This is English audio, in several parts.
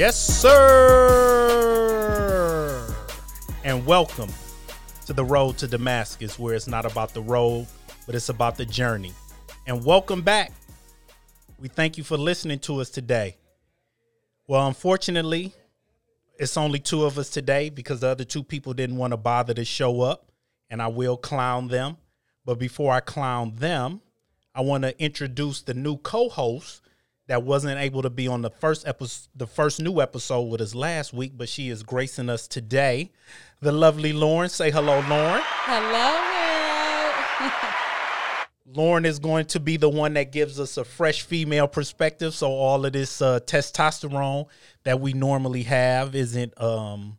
Yes, sir. And welcome to the road to Damascus, where it's not about the road, but it's about the journey. And welcome back. We thank you for listening to us today. Well, unfortunately, it's only two of us today because the other two people didn't want to bother to show up, and I will clown them. But before I clown them, I want to introduce the new co-host that wasn't able to be on the first episode, the first new episode with us last week, but she is gracing us today. The lovely Lauren. Say hello, Lauren. Hello. Lauren is going to be the one that gives us a fresh female perspective. So all of this uh, testosterone that we normally have isn't um,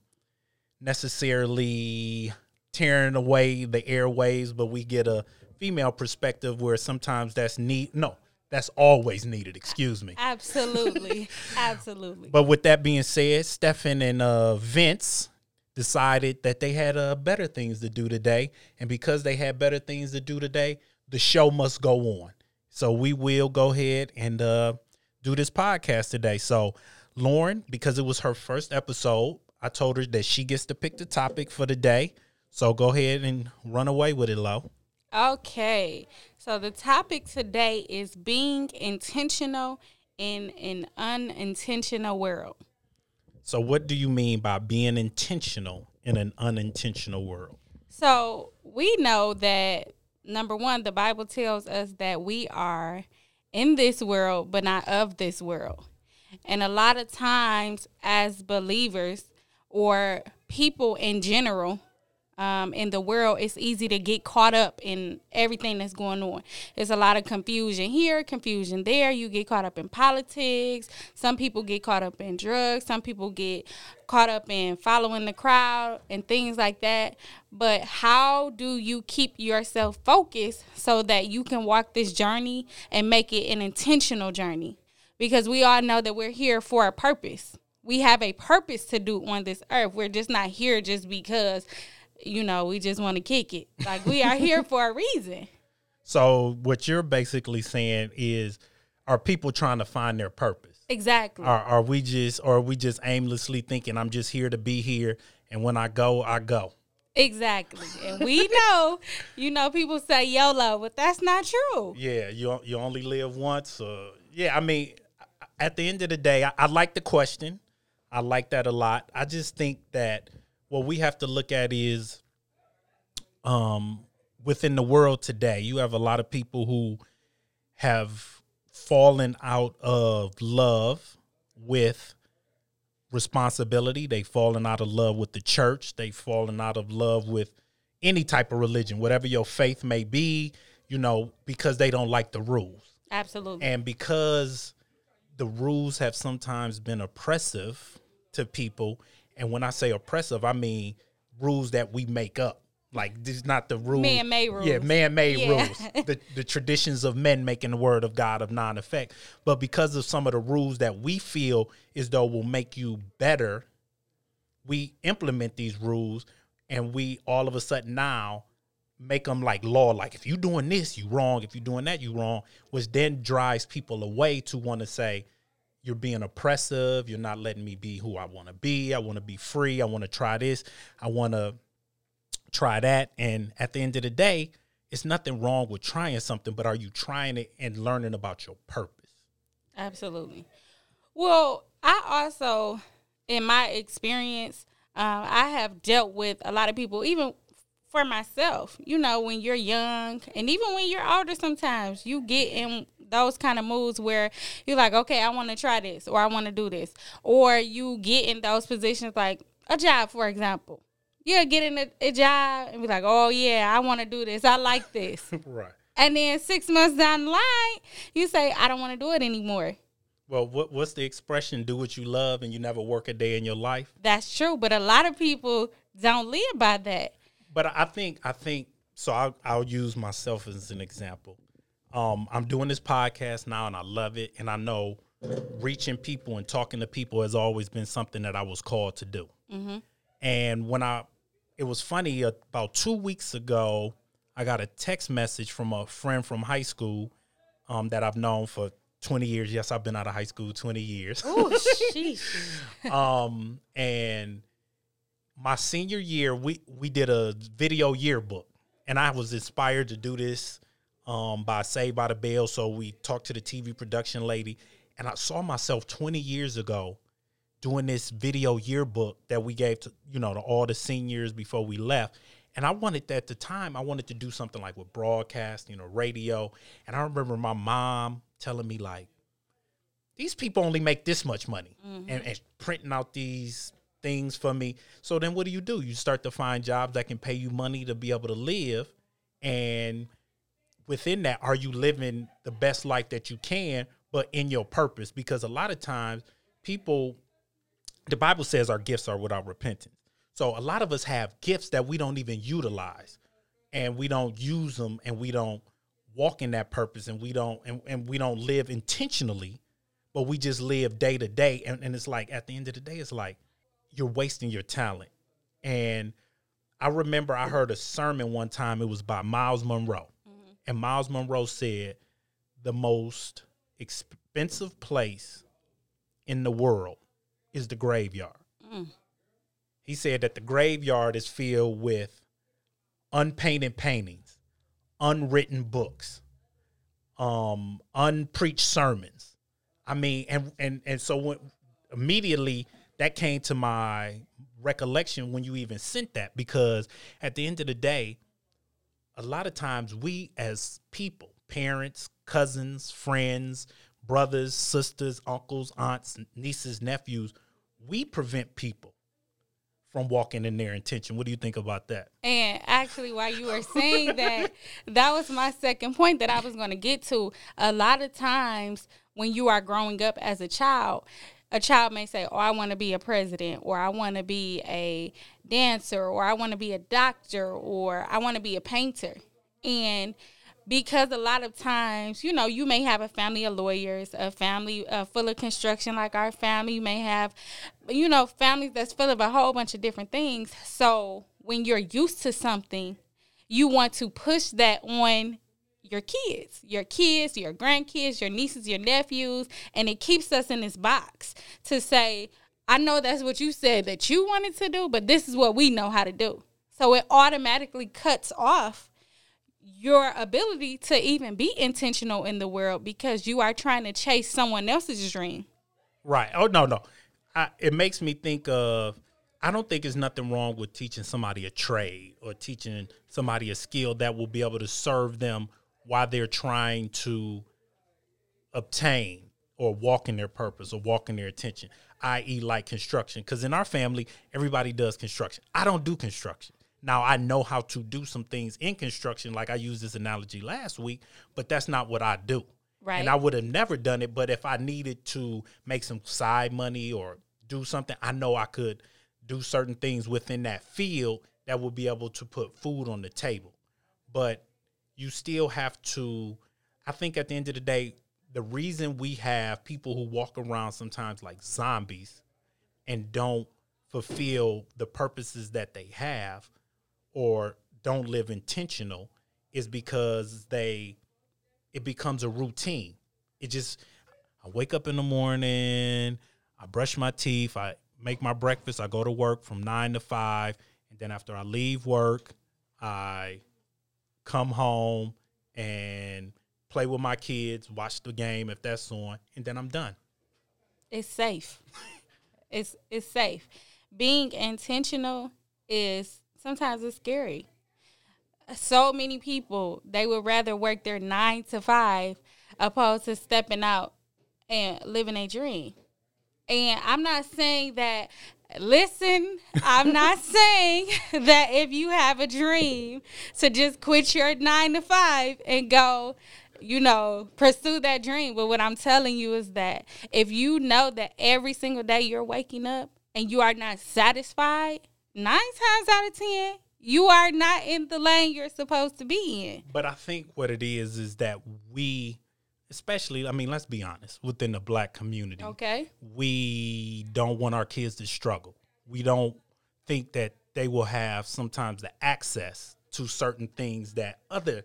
necessarily tearing away the airways, but we get a female perspective where sometimes that's need no, that's always needed. Excuse me. Absolutely. Absolutely. But with that being said, Stefan and uh, Vince decided that they had uh, better things to do today. And because they had better things to do today, the show must go on. So we will go ahead and uh, do this podcast today. So, Lauren, because it was her first episode, I told her that she gets to pick the topic for the day. So go ahead and run away with it, Lo. Okay. So the topic today is being intentional in an unintentional world. So, what do you mean by being intentional in an unintentional world? So we know that number one, the Bible tells us that we are in this world, but not of this world. And a lot of times, as believers or people in general, um, in the world, it's easy to get caught up in everything that's going on. There's a lot of confusion here, confusion there. You get caught up in politics. Some people get caught up in drugs. Some people get caught up in following the crowd and things like that. But how do you keep yourself focused so that you can walk this journey and make it an intentional journey? Because we all know that we're here for a purpose. We have a purpose to do on this earth. We're just not here just because you know, we just want to kick it. Like we are here for a reason. So what you're basically saying is are people trying to find their purpose? Exactly. Are are we just or are we just aimlessly thinking I'm just here to be here and when I go, I go? Exactly. And we know, you know, people say YOLO, but that's not true. Yeah, you you only live once. Uh, yeah, I mean, at the end of the day, I, I like the question. I like that a lot. I just think that what we have to look at is um within the world today you have a lot of people who have fallen out of love with responsibility. They've fallen out of love with the church. They've fallen out of love with any type of religion whatever your faith may be you know because they don't like the rules. Absolutely. and because the rules have sometimes been oppressive to people and when I say oppressive, I mean rules that we make up. Like this is not the rules. Man-made rules. Yeah, man-made Yeah. rules. The the traditions of men making the word of God of non-effect. But because of some of the rules that we feel as though will make you better, we implement these rules and we all of a sudden now make them like law like if you're doing this you wrong if you're doing that you wrong which then drives people away to want to say you're being oppressive you're not letting me be who i want to be i want to be free i want to try this i want to try that and at the end of the day it's nothing wrong with trying something but are you trying it and learning about your purpose Absolutely. Well, I also, in my experience, uh, I have dealt with a lot of people, even for myself. You know, when you're young and even when you're older, sometimes you get in those kind of moods where you're like, okay, I want to try this or I want to do this. Or you get in those positions like a job, for example. You'll get in a, a job and be like, oh, yeah, I want to do this. I like this. right And then six months down the line, you say, I don't want to do it anymore. well what, what's the expression do what you love and you never work a day in your life That's true. But a lot of people don't live by that. but I think I think so. I'll, I'll use myself as an example. Um, I'm doing this podcast now, and I love it. And I know reaching people and talking to people has always been something that I was called to do. And when I, it was funny. About two weeks ago, I got a text message from a friend from high school um, that I've known for 20 years. Yes, I've been out of high school 20 years. Oh, sheesh. um, and my senior year, we we did a video yearbook, and I was inspired to do this um, by Saved by the Bell. So we talked to the TV production lady, and I saw myself 20 years ago doing this video yearbook that we gave to you know to all the seniors before we left. And I wanted at the time, I wanted to do something like with broadcast, you know, radio. And I remember my mom telling me like, these people only make this much money, and, and printing out these things for me. So then what do you do? You start to find jobs that can pay you money to be able to live. And within that, are you living the best life that you can, but in your purpose? Because a lot of times people, the Bible says our gifts are without repentance. So a lot of us have gifts that we don't even utilize and we don't use them and we don't walk in that purpose and we don't and, and we don't live intentionally, but we just live day to day. And, and it's like at the end of the day, it's like you're wasting your talent. And I remember I heard a sermon one time, it was by Myles Munroe. And Myles Munroe said, the most expensive place in the world is the graveyard. He said that the graveyard is filled with unpainted paintings, unwritten books, um, unpreached sermons. I mean, and and and so when, immediately that came to my recollection when you even sent that because at the end of the day, a lot of times we as people, parents, cousins, friends, brothers, sisters, uncles, aunts, nieces, nephews, we prevent people from walking in their intention. What do you think about that? And actually, while you were saying that, that was my second point that I was going to get to. A lot of times, when you are growing up as a child, a child may say, Oh, I want to be a president, or I want to be a dancer, or I want to be a doctor, or I want to be a painter. And because a lot of times, you know, you may have a family of lawyers, a family uh, full of construction like our family. You may have, you know, families that's full of a whole bunch of different things. So when you're used to something, you want to push that on your kids, your kids, your grandkids, your nieces, your nephews, and it keeps us in this box to say, I know that's what you said that you wanted to do, but this is what we know how to do. So it automatically cuts off your ability to even be intentional in the world because you are trying to chase someone else's dream. Right. Oh no, no. I, it makes me think of. I don't think there's nothing wrong with teaching somebody a trade or teaching somebody a skill that will be able to serve them while they're trying to obtain or walk in their purpose or walk in their attention, i.e., like construction. Because in our family, everybody does construction. I don't do construction. Now I know how to do some things in construction, like I used this analogy last week, but that's not what I do. Right. And I would have never done it, but if I needed to make some side money or do something, I know I could do certain things within that field that would be able to put food on the table. But you still have to I think at the end of the day, the reason we have people who walk around sometimes like zombies and don't fulfill the purposes that they have or don't live intentional is because they it becomes a routine. It just I wake up in the morning, I brush my teeth, I make my breakfast, I go to work from 9 to 5, and then after I leave work, I come home and play with my kids, watch the game if that's on, and then I'm done. It's safe. it's it's safe. Being intentional is sometimes it's scary. So many people they would rather work their nine to five opposed to stepping out and living a dream. And I'm not saying that listen, I'm not saying that if you have a dream to just quit your nine to five and go, you know, pursue that dream. But what I'm telling you is that if you know that every single day you're waking up and you are not satisfied, nine times out of ten, you are not in the lane you're supposed to be in. But I think what it is is that we, especially, I mean, let's be honest, within the black community, Okay. we don't want our kids to struggle. We don't think that they will have sometimes the access to certain things that other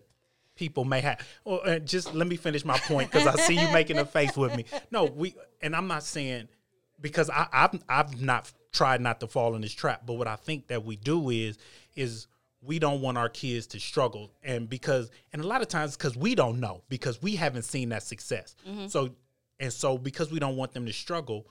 people may have. Well, uh, just let me finish my point because I see you making a face with me. No, we and I'm not saying because I, I've I've not tried not to fall in this trap, but what I think that we do is is we don't want our kids to struggle, and because and a lot of times because we don't know because we haven't seen that success. Mm-hmm. So and so because we don't want them to struggle,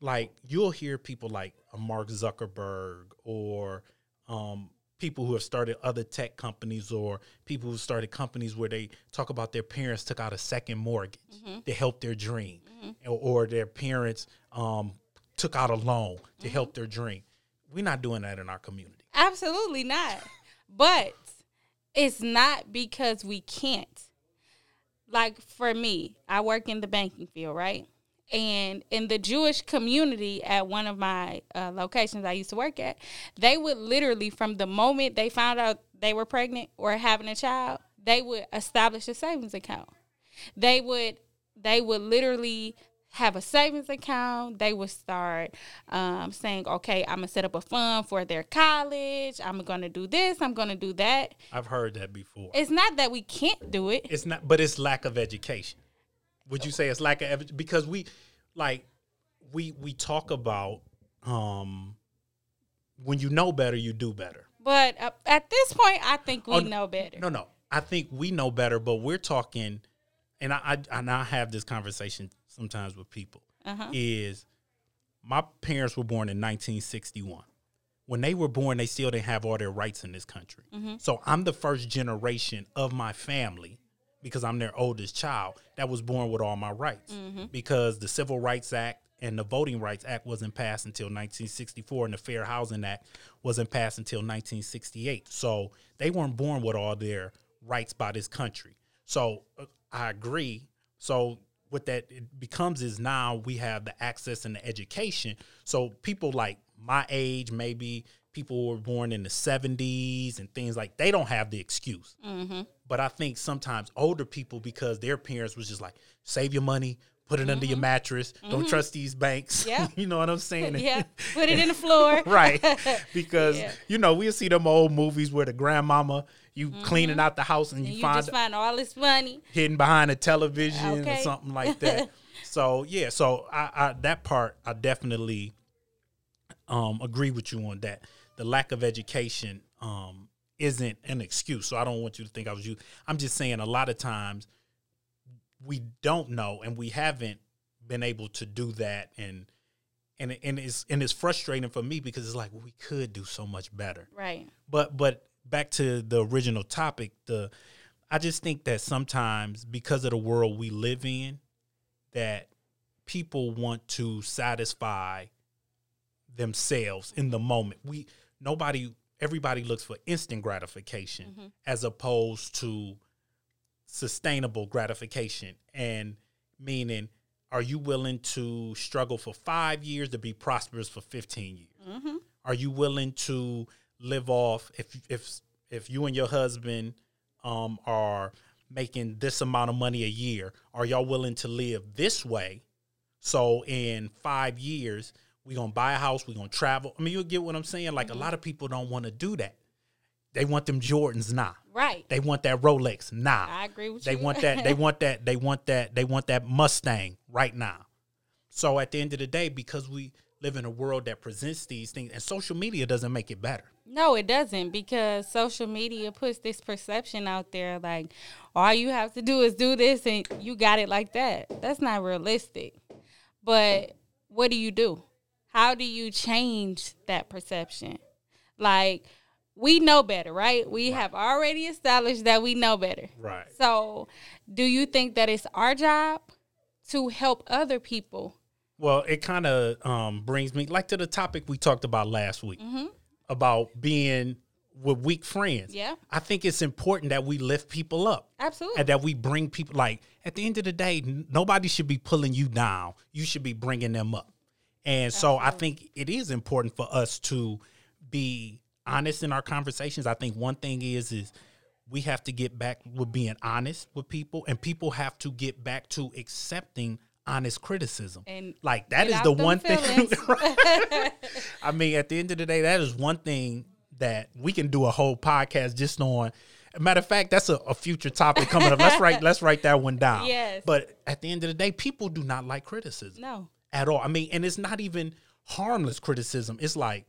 like you'll hear people like a Mark Zuckerberg or um, people who have started other tech companies or people who started companies where they talk about their parents took out a second mortgage mm-hmm. to help their dream mm-hmm. or, or their parents um, took out a loan to help their dream. We're not doing that in our community. Absolutely not. But it's not because we can't. Like for me, I work in the banking field, right? And in the Jewish community at one of my uh, locations I used to work at, they would literally, from the moment they found out they were pregnant or having a child, they would establish a savings account. They would, they would literally have a savings account. They would start um, saying, "Okay, I'm gonna set up a fund for their college. I'm gonna do this. I'm gonna do that." I've heard that before. It's not that we can't do it. It's not, but it's lack of education. Would you say it's lack of because we like we we talk about um when you know better, you do better. But uh, at this point, I think we Oh, know better. No, no, I think we know better, but we're talking, and I, I and I have this conversation sometimes with people. Uh-huh. Is my parents were born in 1961. When they were born, they still didn't have all their rights in this country. Mm-hmm. So I'm the first generation of my family because I'm their oldest child that was born with all my rights. Mm-hmm. Because the Civil Rights Act and the Voting Rights Act wasn't passed until 1964, and the Fair Housing Act wasn't passed until 1968. So they weren't born with all their rights by this country. So uh, I agree. So what that it becomes is now we have the access and the education. So people like my age, maybe people who were born in the 70s and things like they don't have the excuse. Mm-hmm. But I think sometimes older people, because their parents was just like, save your money, put it under your mattress, don't trust these banks. Yeah. you know what I'm saying? yeah, put it in the floor. right. Because Yeah. you know, we'll see them old movies where the grandmama, you cleaning out the house and And you, you find just find all this money. hidden behind a television or something like that. so yeah, so I, I that part I definitely um agree with you on that. The lack of education um isn't an excuse. So I don't want you to think I was you. I'm just saying a lot of times we don't know and we haven't been able to do that. And and and it's and it's frustrating for me because it's like we could do so much better. Right. but but back to the original topic the i just think that sometimes because of the world we live in that people want to satisfy themselves in the moment. We nobody everybody looks for instant gratification mm-hmm. as opposed to sustainable gratification and meaning are you willing to struggle for five years to be prosperous for 15 years? Are you willing to live off if if if you and your husband um are making this amount of money a year are y'all willing to live this way? So in five years we're gonna buy a house we're gonna travel. I mean you get what i'm saying? Like a lot of people don't want to do that they want them jordans nah Right. they want that rolex nah I agree with they you. They want that. They want that. They want that. They want that Mustang right now. So at the end of the day, because we live in a world that presents these things, and social media doesn't make it better. No, it doesn't because social media puts this perception out there like all you have to do is do this and you got it like that. That's not realistic. But what do you do? How do you change that perception? Like we know better, right? We have already established that we know better. Right. So, do you think that it's our job to help other people? Well, it kind of um, brings me like to the topic we talked about last week about being with weak friends. Yeah. I think it's important that we lift people up. Absolutely. and that we bring people like at the end of the day n- nobody should be pulling you down you should be bringing them up and so i think it is important for us to be honest in our conversations i think one thing is is we have to get back with being honest with people and people have to get back to accepting honest criticism And like that is the one thing. I mean, at the end of the day, that is one thing that we can do a whole podcast just on Matter of fact, that's a, a future topic coming up. Let's write let's write that one down. Yes. But at the end of the day, people do not like criticism No. at all. I mean, and it's not even harmless criticism. It's like,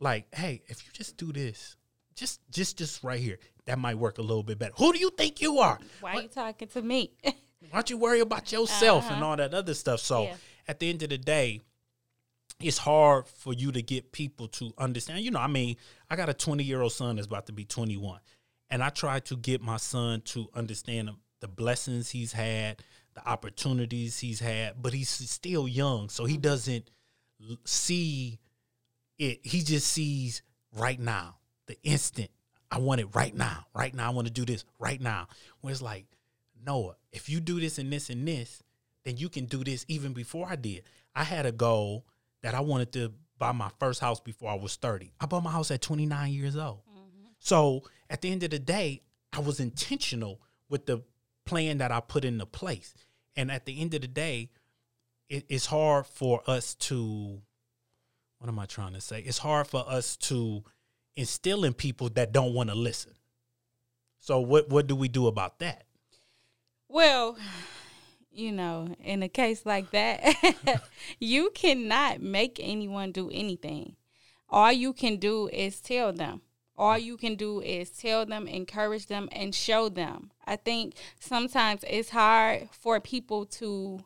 like, hey, if you just do this, just, just, just right here, that might work a little bit better. Who do you think you are? Why are you talking to me? Why don't you worry about yourself and uh-huh. all that other stuff? So, Yeah. at the end of the day, it's hard for you to get people to understand. You know, I mean, I got a 20 year old son that's about to be 21, and I try to get my son to understand the- the blessings he's had, the opportunities he's had, but he's still young, so he mm-hmm. doesn't see it. He just sees right now, the instant. I want it right now. Right now, I want to do this right now. Where it's like, Noah, if you do this and this and this, then you can do this even before I did. I had a goal that I wanted to buy my first house before I was 30. I bought my house at 29 years old. Mm-hmm. So at the end of the day, I was intentional with the plan that I put into place. And at the end of the day, it, it's hard for us to, what am I trying to say? It's hard for us to instill in people that don't want to listen. So what what do we do about that? Well, you know, in a case like that, you cannot make anyone do anything. All you can do is tell them. All you can do is tell them, encourage them, and show them. I think sometimes it's hard for people to,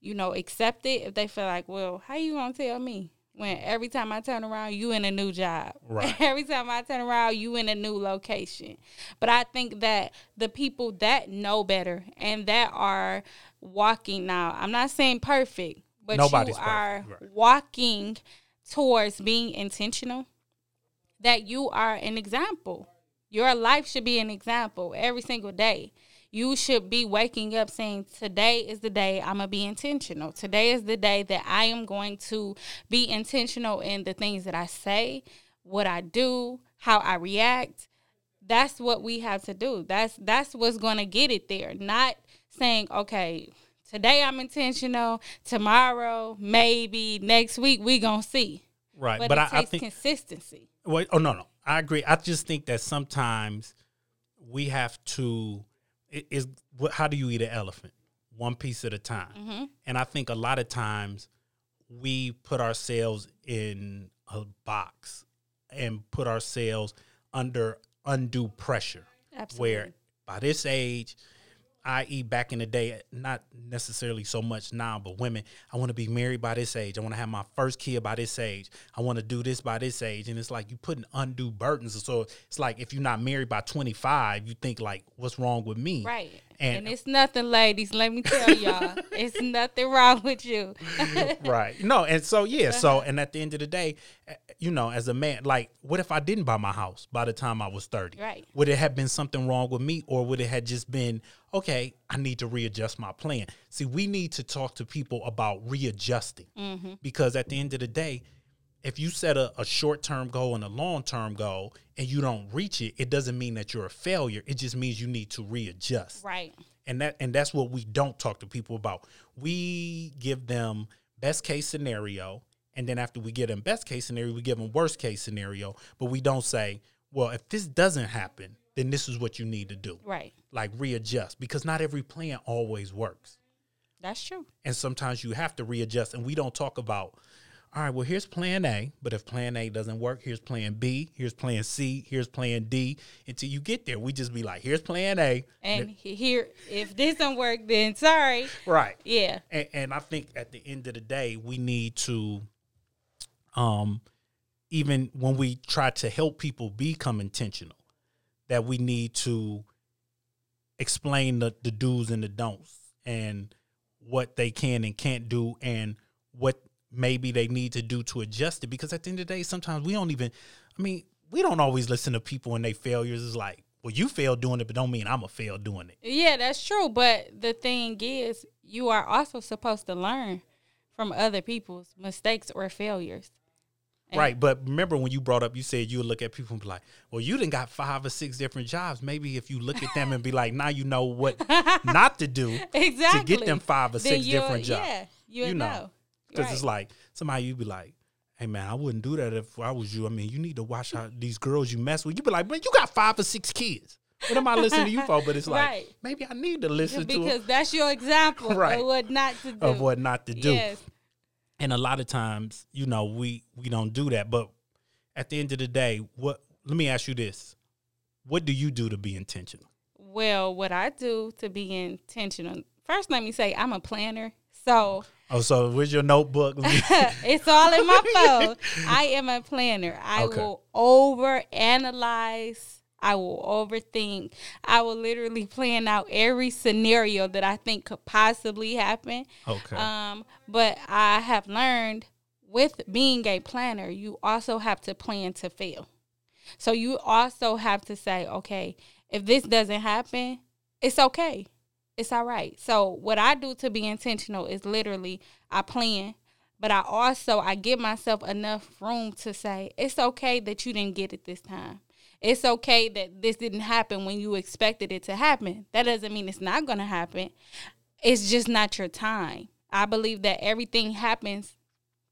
you know, accept it if they feel like, well, how you gonna tell me? When every time I turn around, you in a new job. Right. every time I turn around, you in a new location. But I think that the people that know better and that are walking now, I'm not saying perfect, but Nobody's you are perfect, right. walking towards being intentional, that you are an example. Your life should be an example every single day. You should be waking up saying, Today is the day I'm going to be intentional. Today is the day that I am going to be intentional in the things that I say, what I do, how I react. That's what we have to do. That's that's what's going to get it there. Not saying, okay, today I'm intentional, tomorrow, maybe next week we going to see. Right. But, But, it I, I think consistency. Wait, oh no, no, I agree. I just think that sometimes we have to. It is what? How do you eat an elephant? One piece at a time. Mm-hmm. And I think a lot of times we put ourselves in a box and put ourselves under undue pressure. Absolutely. Where by this age, i.e., back in the day, not necessarily so much now, but women, I want to be married by this age. I want to have my first kid by this age. I want to do this by this age. And it's like you putting undue burdens. So it's like if you're not married by 25, you think like, what's wrong with me? Right. And- And, it's nothing, ladies. Let me tell y'all, it's nothing wrong with you. right. No, and so yeah, so and at the end of the day, eh, you know, as a man, like, what if I didn't buy my house by the time I was thirty? Right. Would it have been something wrong with me, or would it have just been okay? I need to readjust my plan. See, we need to talk to people about readjusting because at the end of the day. If you set a, a short term goal and a long term goal and you don't reach it, it doesn't mean that you're a failure. It just means you need to readjust right. and that and that's what we don't talk to people about we give them best case scenario and then after we give them best case scenario we give them worst case scenario but we don't say well if this doesn't happen then this is what you need to do Right. like readjust because not every plan always works That's true. and sometimes you have to readjust and we don't talk about all right well here's plan a but if plan a doesn't work here's plan b here's plan c here's plan d until you get there we just be like here's plan a And here, if this don't work, then sorry. right Yeah. and, and I think at the end of the day, we need to, um, even when we try to help people become intentional, that we need to explain the, the do's and the don'ts and what they can and can't do and what maybe they need to do to adjust it. Because at the end of the day, sometimes we don't even, I mean, we don't always listen to people and they failures. It's like, well, you failed doing it, but don't mean I'm a fail doing it. Yeah, that's true. But the thing is, you are also supposed to learn from other people's mistakes or failures. And- Right, but remember when you brought up, you said you would look at people and be like, "Well, you didn't got five or six different jobs. Maybe if you look at them and be like, now you know what not to do Exactly. to get them five or Then six different jobs. Yeah, You know, know. Because it's Right. like somebody you'd be like, "Hey man, I wouldn't do that if I was you. I mean, you need to watch out these girls you mess with. You'd be like, man, you got five or six kids. what am I listening to you for? But it's like Right. maybe I need to listen to because that's your example Right. of what not to do. of what not to do. Yes. And a lot of times, you know, we we don't do that. But at the end of the day, what let me ask you this. What do you do to be intentional? Well, what I do to be intentional, first let me say I'm a planner. So Oh, so where's your notebook? It's all in my phone. I am a planner. I Okay. will over analyze. I will overthink. I will literally plan out every scenario that I think could possibly happen. okay. Um, but I have learned with being a planner, you also have to plan to fail. So you also have to say, okay, if this doesn't happen, it's okay. It's all right. So what I do to be intentional is literally I plan, but I also I give myself enough room to say it's okay that you didn't get it this time. It's okay that this didn't happen when you expected it to happen. That doesn't mean it's not going to happen. It's just not your time. I believe that everything happens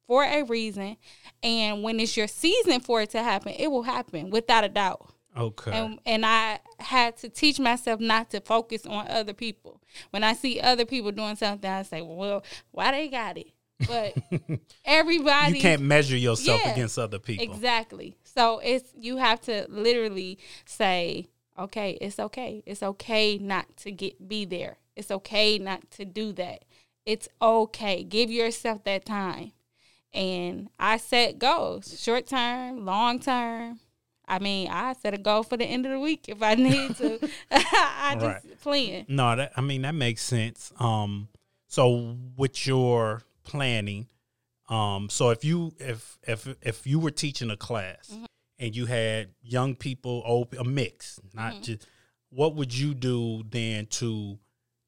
for a reason, and when it's your season for it to happen, it will happen without a doubt. Okay. And and I had to teach myself not to focus on other people. When I see other people doing something, I say, "Well, why they got it?" But everybody you can't measure yourself Yeah, against other people. Exactly. So it's you have to literally say, okay, it's okay. It's okay not to get be there. It's okay not to do that. It's okay. Give yourself that time. And I set goals, short term, long term. I mean, I set a goal for the end of the week if I need to. I just Right. plan. No, that I mean that makes sense. Um, so with your planning, um, so if you if if if you were teaching a class and you had young people, old a mix, not just what would you do then to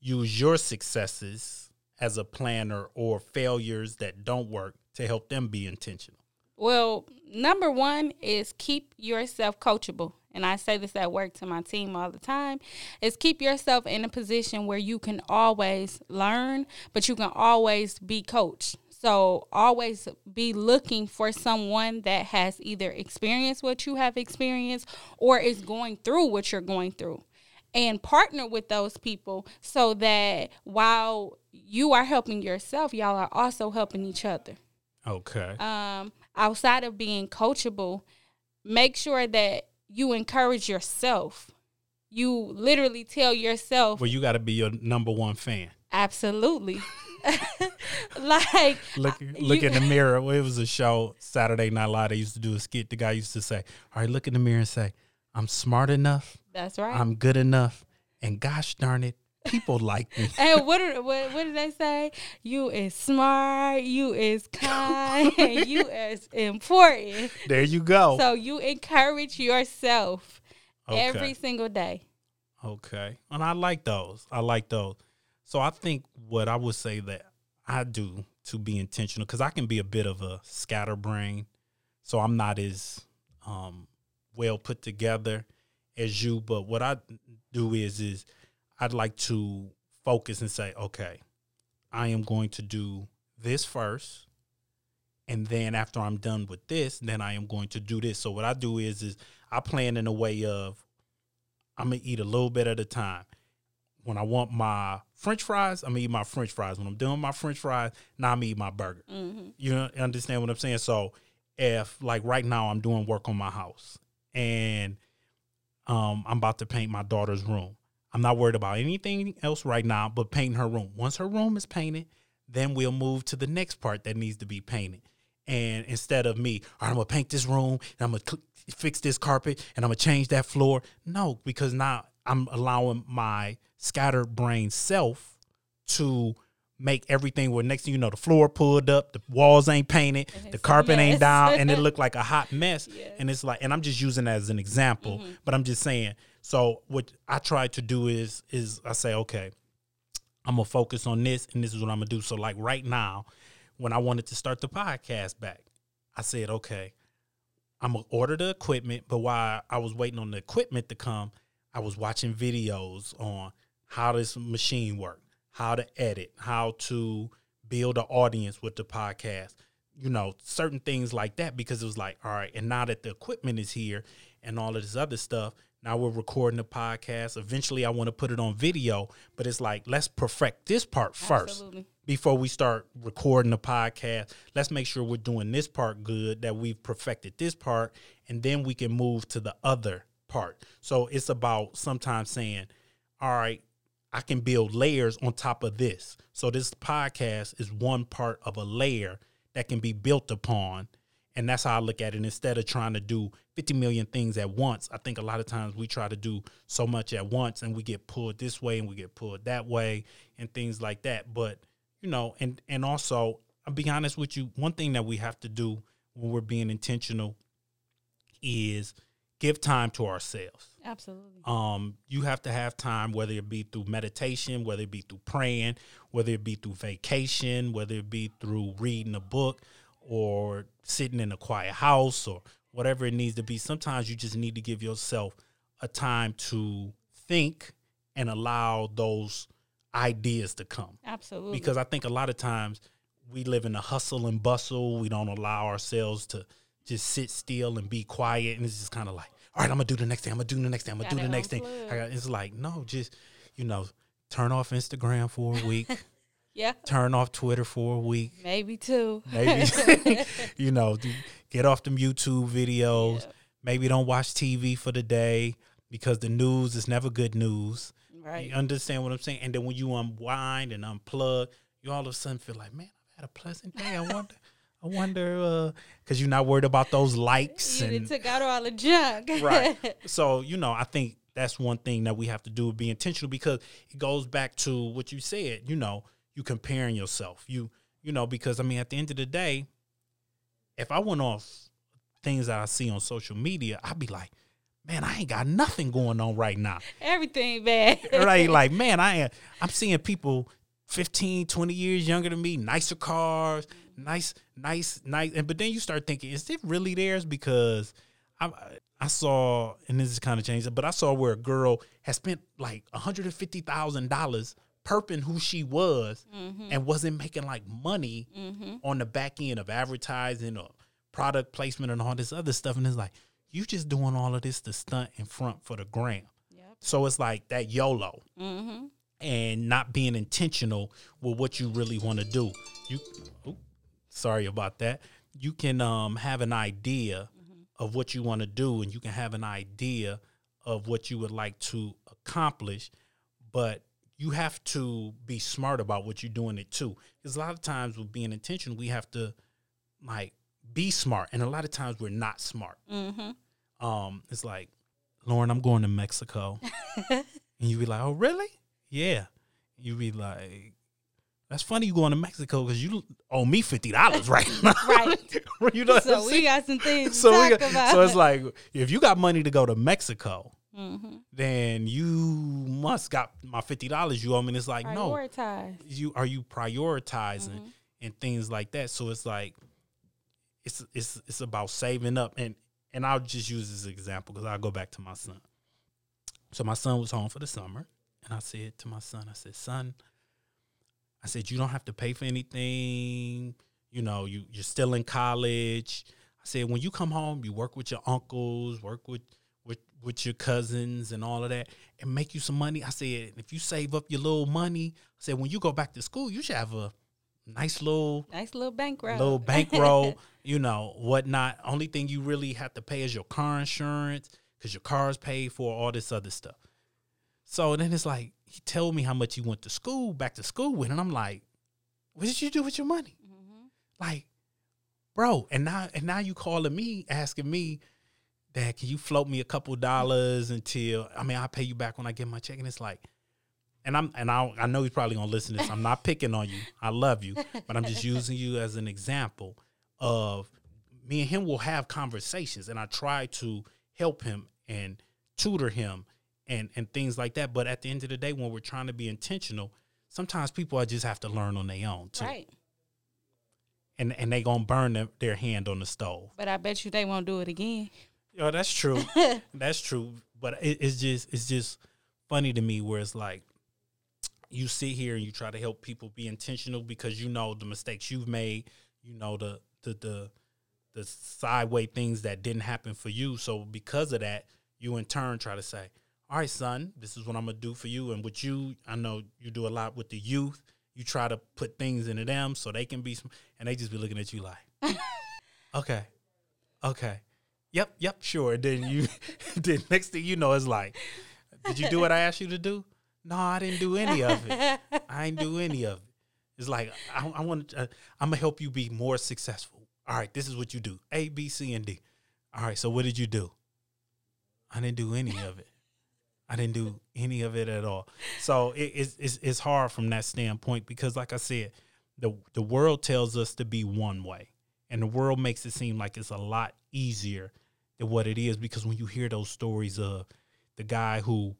use your successes as a planner or failures that don't work to help them be intentional? Well, number one is keep yourself coachable. And I say this at work to my team all the time is keep yourself in a position where you can always learn, but you can always be coached. So always be looking for someone that has either experienced what you have experienced or is going through what you're going through. And partner with those people so that while you are helping yourself, y'all are also helping each other Okay. um, outside of being coachable, make sure that you encourage yourself. You literally tell yourself, well, you got to be your number one fan. absolutely. like, Look, look you- in the mirror. It was a show Saturday Night Live. They used to do a skit. The guy used to say, "All right, look in the mirror and say, I'm smart enough, that's right. I'm good enough, and gosh darn it, people like me." and what, are, what what did they say? You is smart, you is kind, and you is important. There you go. So you encourage yourself Okay. every single day. Okay. And I like those. I like those. So I think what I would say that I do to be intentional, because I can be a bit of a scatterbrain. So I'm not as um, well put together as you. But what I do is is I'd like to focus and say, okay, I am going to do this first. And then after I'm done with this, then I am going to do this. So what I do is is I plan in a way of I'm gonna eat a little bit at a time. When I want my French fries, I'm gonna eat my French fries. When I'm done with my French fries, now I'm gonna eat my burger. hmm You understand what I'm saying? So if like right now I'm doing work on my house and um I'm about to paint my daughter's room. I'm not worried about anything else right now but painting her room. Once her room is painted, then we'll move to the next part that needs to be painted. And instead of me, right, I'm gonna paint this room and I'm gonna cl- fix this carpet and I'm gonna change that floor. No, because now I'm allowing my scattered brain self to make everything where next thing you know the floor pulled up, the walls ain't painted, the carpet ain't down, and it looked like a hot mess. Yeah. And it's like, and I'm just using that as an example, but I'm just saying. So what I try to do is is I say, okay, I'm gonna focus on this, and this is what I'm gonna do. So like right now, when I wanted to start the podcast back, I said, okay, I'm gonna order the equipment. But while I was waiting on the equipment to come, I was watching videos on how this machine worked, how to edit, how to build an audience with the podcast. You know, certain things like that because it was like, all right, and now that the equipment is here and all of this other stuff, Now we're recording the podcast. Eventually, I want to put it on video, but it's like let's perfect this part first Absolutely. before we start recording the podcast. Let's make sure we're doing this part good, that we've perfected this part, and then we can move to the other part. So it's about sometimes saying, all right, I can build layers on top of this. So this podcast is one part of a layer that can be built upon. And that's how I look at it. Instead of trying to do 50 million things at once, I think a lot of times we try to do so much at once and we get pulled this way and we get pulled that way and things like that. But, you know, and and also, I'll be honest with you, one thing that we have to do when we're being intentional is give time to ourselves Absolutely. um, you have to have time, whether it be through meditation, whether it be through praying, whether it be through vacation, whether it be through reading a book or sitting in a quiet house or whatever it needs to be. Sometimes you just need to give yourself a time to think and allow those ideas to come Absolutely. because I think a lot of times we live in a hustle and bustle. We don't allow ourselves to just sit still and be quiet, and it's just kind of like, all right, I'm gonna do the next thing. I'm gonna do the next thing. I'm gonna do the next thing. I got, it's like no, just you know, turn off Instagram for a week, yeah. turn off Twitter for a week, Maybe two. maybe you know, get off them YouTube videos. Yeah. Maybe don't watch TV for the day because the news is never good news. Right. You understand what I'm saying? And then when you unwind and unplug, you all of a sudden feel like, man, I've had a pleasant day. I wonder, I wonder, uh, because you're not worried about those likes You and took out all the junk. right. So you know, I think that's one thing that we have to do: be intentional because it goes back to what you said. You know, you comparing yourself. You you know, because I mean, at the end of the day, if I went off things that I see on social media, I'd be like, man, I ain't got nothing going on right now. Everything bad. right? Like, man, I am I'm seeing people 15, 20 years younger than me, nicer cars, nice, nice, nice. And but then you start thinking, is it really theirs? Because I I saw, and this is kind of changed, but I saw where a girl has spent like $150,000 perping who she was and wasn't making like money on the back end of advertising or product placement and all this other stuff. And it's like, you just doing all of this to stunt in front for the gram. Yep. So it's like that YOLO Mm-hmm. and not being intentional with what you really want to do. You, sorry about that. You can um, have an idea of what you want to do, and you can have an idea of what you would like to accomplish, but you have to be smart about what you're doing it too. Because a lot of times with being intentional, we have to like be smart, and a lot of times we're not smart Mm-hmm. um, it's like, Lauren, I'm going to Mexico. and you be like, oh, really? Yeah. You be like, that's funny you going to Mexico because you owe me $50 right now. Right. you know So we got some things to so, we talk got- about. so it's like, if you got money to go to Mexico, mm-hmm. then you must got my $50 you owe me. And it's like, no, you are you prioritizing Mm-hmm. and things like that. So it's like it's it's it's about saving up and and I'll just use this example because I'll go back to my son. So my son was home for the summer, and I said to my son, I said, son, I said you don't have to pay for anything. You know, you you're still in college. I said when you come home, you work with your uncles, work with with your cousins and all of that, and make you some money. I said if you save up your little money, I said when you go back to school, you should have a nice little Nice little bankroll. little bankroll, you know, whatnot. Only thing you really have to pay is your car insurance because your car is paid for, all this other stuff. So then it's like he told me how much he went to school, back to school with, and I'm like, what did you do with your money? Mhm. Like, bro, and now and now you calling me asking me that can you float me a couple dollars until I mean I'll pay you back when I get my check. And it's like and I'm and I I know he's probably gonna listen to this. I'm not picking on you. I love you, but I'm just using you as an example of me and him will have conversations and I try to help him and tutor him and and things like that. But at the end of the day, when we're trying to be intentional, sometimes people are just have to learn on their own too. Right. And and they gonna burn their, their hand on the stove. But I bet you they won't do it again. Yeah, that's true. that's true. But it, it's just it's just funny to me where it's like you sit here and you try to help people be intentional because you know the mistakes you've made, you know the the the the sideway things that didn't happen for you. So because of that, you in turn try to say, "All right, son, this is what I'm gonna do for you." And with you, I know you do a lot with the youth. You try to put things into them so they can be, and they just be looking at you like, "Okay, okay, yep, yep, sure." And then you, then next thing you know, it's like, "Did you do what I asked you to do?" No, I didn't do any of it. I ain't do any of it. It's like I, I want. Uh, I'm gonna help you be more successful. All right, this is what you do: A, B, C, and D. All right, so what did you do? I didn't do any of it. I didn't do any of it at all. So it, it's, it's it's hard from that standpoint because, like I said, the the world tells us to be one way, and the world makes it seem like it's a lot easier than what it is. Because when you hear those stories of the guy who,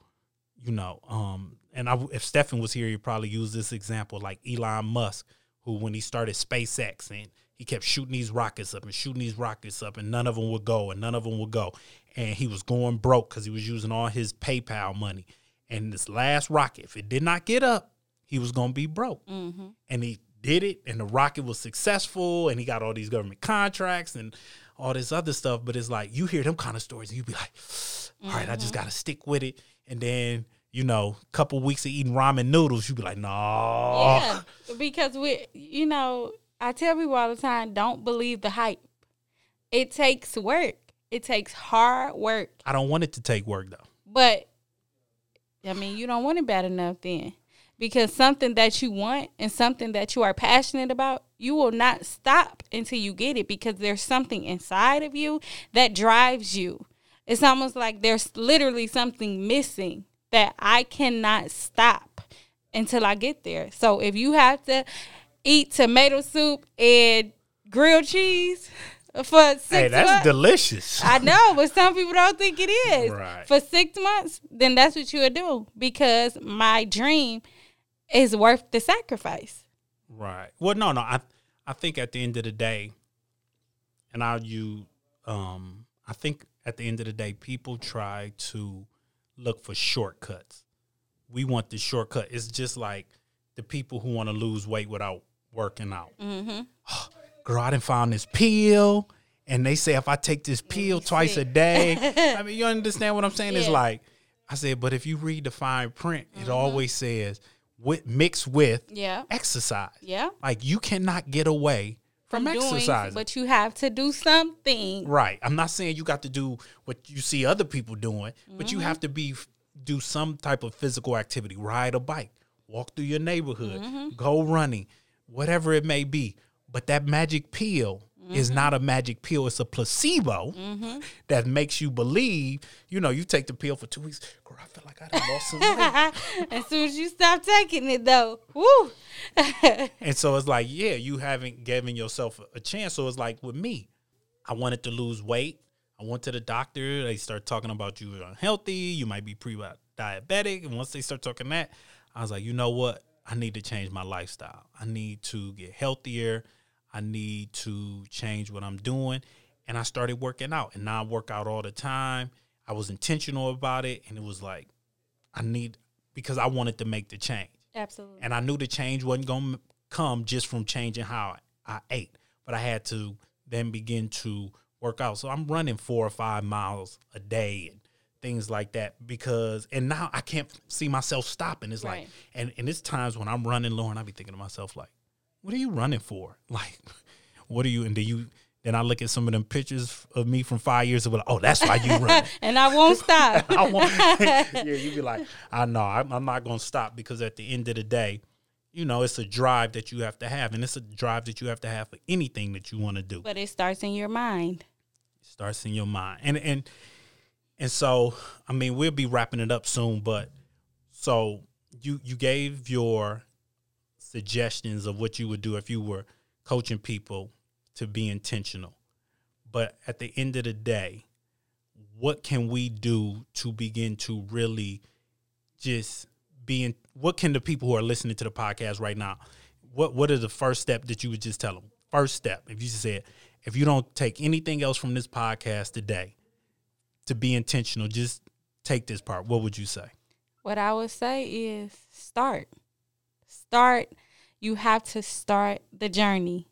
you know, um, and I, if Stefan was here, he'd probably use this example, like Elon Musk, who when he started SpaceX and he kept shooting these rockets up and shooting these rockets up, and none of them would go, and none of them would go, and he was going broke because he was using all his PayPal money. And this last rocket, if it did not get up, he was gonna be broke. Mm-hmm. And he did it, and the rocket was successful, and he got all these government contracts and all this other stuff. But it's like you hear them kind of stories, and you be like, "All right, I just mm-hmm. gotta stick with it." And then you know, a couple weeks of eating ramen noodles, you be like, "No." Yeah, because we, you know, I tell people all the time, don't believe the hype. It takes work. It takes hard work. I don't want it to take work though. But I mean, you don't want it bad enough then. Because something that you want and something that you are passionate about, you will not stop until you get it because there's something inside of you that drives you. It's almost like there's literally something missing that I cannot stop until I get there. So if you have to eat tomato soup and grilled cheese for six Hey, that's months, delicious. I know, but some people don't think it is. Right. For six months, then that's what you would do because my dream is worth the sacrifice. Right. Well, no, no. I I think at the end of the day, and I'll you um I think at the end of the day, people try to look for shortcuts. We want the shortcut. It's just like the people who want to lose weight without working out. Mm-hmm. Girl, I didn't find this pill. And they say if I take this pill twice a day, I mean, you understand what I'm saying? It's like I said, but if you read the fine print, it always says with mixed with Yeah. exercise. Yeah. Like you cannot get away from, Doing, exercising. but you have to do something. right. I'm not saying you got to do what you see other people doing, but Mm-hmm. you have to be do some type of physical activity. Ride a bike, walk through your neighborhood, Mm-hmm. go running, whatever it may be. But that magic pill is Mm-hmm. not a magic pill. It's a placebo that makes you believe. You know, you take the pill for two weeks. Girl, I feel like I done lost some weight. as soon as you stop taking it, though, woo. And so it's like, yeah, you haven't given yourself a chance. So it's like with me, I wanted to lose weight. I went to the doctor. They start talking about you are unhealthy. You might be pre-diabetic. And once they start talking that, I was like, you know what? I need to change my lifestyle. I need to get healthier. I need to change what I'm doing. And I started working out. And now I work out all the time. I was intentional about it. And it was like, I need, because I wanted to make the change Absolutely. and I knew the change wasn't going to come just from changing how I, I ate, but I had to then begin to work out. So I'm running four or five miles a day and things like that because, and now I can't see myself stopping. It's like, and and it's times when I'm running low and I be thinking to myself like, what are you running for? Like, what are you? And do you. Then I look at some of them pictures of me from five years ago. Oh, that's why you run. and I won't stop. I want, yeah, you be like, I know, I'm, I'm not going to stop because at the end of the day, you know, it's a drive that you have to have, and it's a drive that you have to have for anything that you want to do. but it starts in your mind. It starts in your mind, and and and so, I mean, we'll be wrapping it up soon, but so you you gave your suggestions of what you would do if you were coaching people to be intentional, but at the end of the day, what can we do to begin to really just be in what can the people who are listening to the podcast right now what what are the first step that you would just tell them first step if you said if you don't take anything else from this podcast today to be intentional just take this part what would you say What I would say is start. Start. You have to start the journey.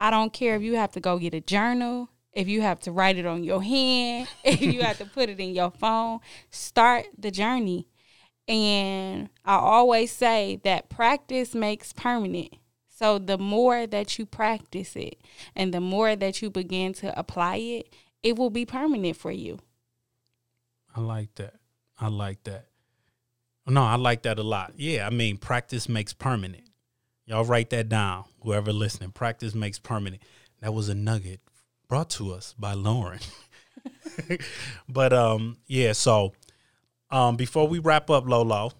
I don't care if you have to go get a journal, if you have to write it on your hand, if you have to put it in your phone, start the journey. And I always say that practice makes permanent. So the more that you practice it and the more that you begin to apply it, it will be permanent for you. I like that. I like that. No, I like that a lot. Yeah, I mean, practice makes permanent. Y'all write that down, whoever listening. Practice makes permanent. That was a nugget brought to us by Lauren. but um, yeah, so um, before we wrap up, Lolo,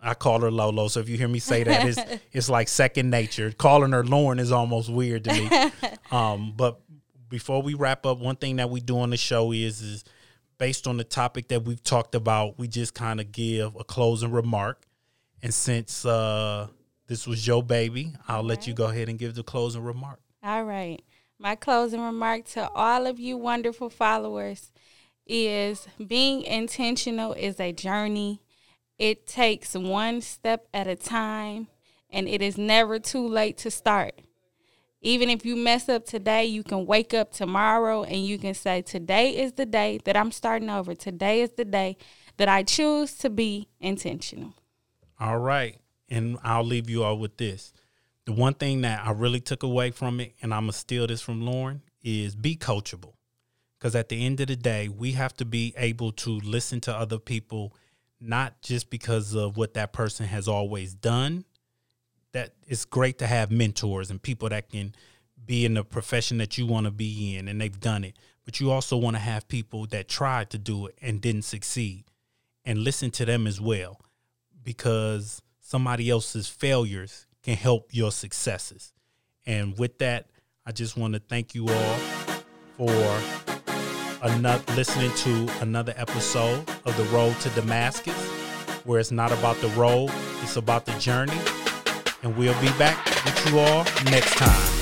I call her Lolo. So if you hear me say that, it's it's like second nature. Calling her Lauren is almost weird to me. Um, but before we wrap up, one thing that we do on the show is is based on the topic that we've talked about, we just kind of give a closing remark. And since uh, this was your baby, I'll all let right. you go ahead and give the closing remark. All right. My closing remark to all of you wonderful followers is being intentional is a journey. It takes one step at a time, and it is never too late to start. Even if you mess up today, you can wake up tomorrow and you can say, Today is the day that I'm starting over. Today is the day that I choose to be intentional. All right. And I'll leave you all with this. The one thing that I really took away from it, and I'm to steal this from Lauren, is be coachable. Because at the end of the day, we have to be able to listen to other people, not just because of what that person has always done, that it's great to have mentors and people that can be in the profession that you want to be in and they've done it. But you also want to have people that tried to do it and didn't succeed and listen to them as well because somebody else's failures can help your successes. And with that, I just want to thank you all for another listening to another episode of The Road to Damascus, where it's not about the road, it's about the journey and we'll be back with you all next time.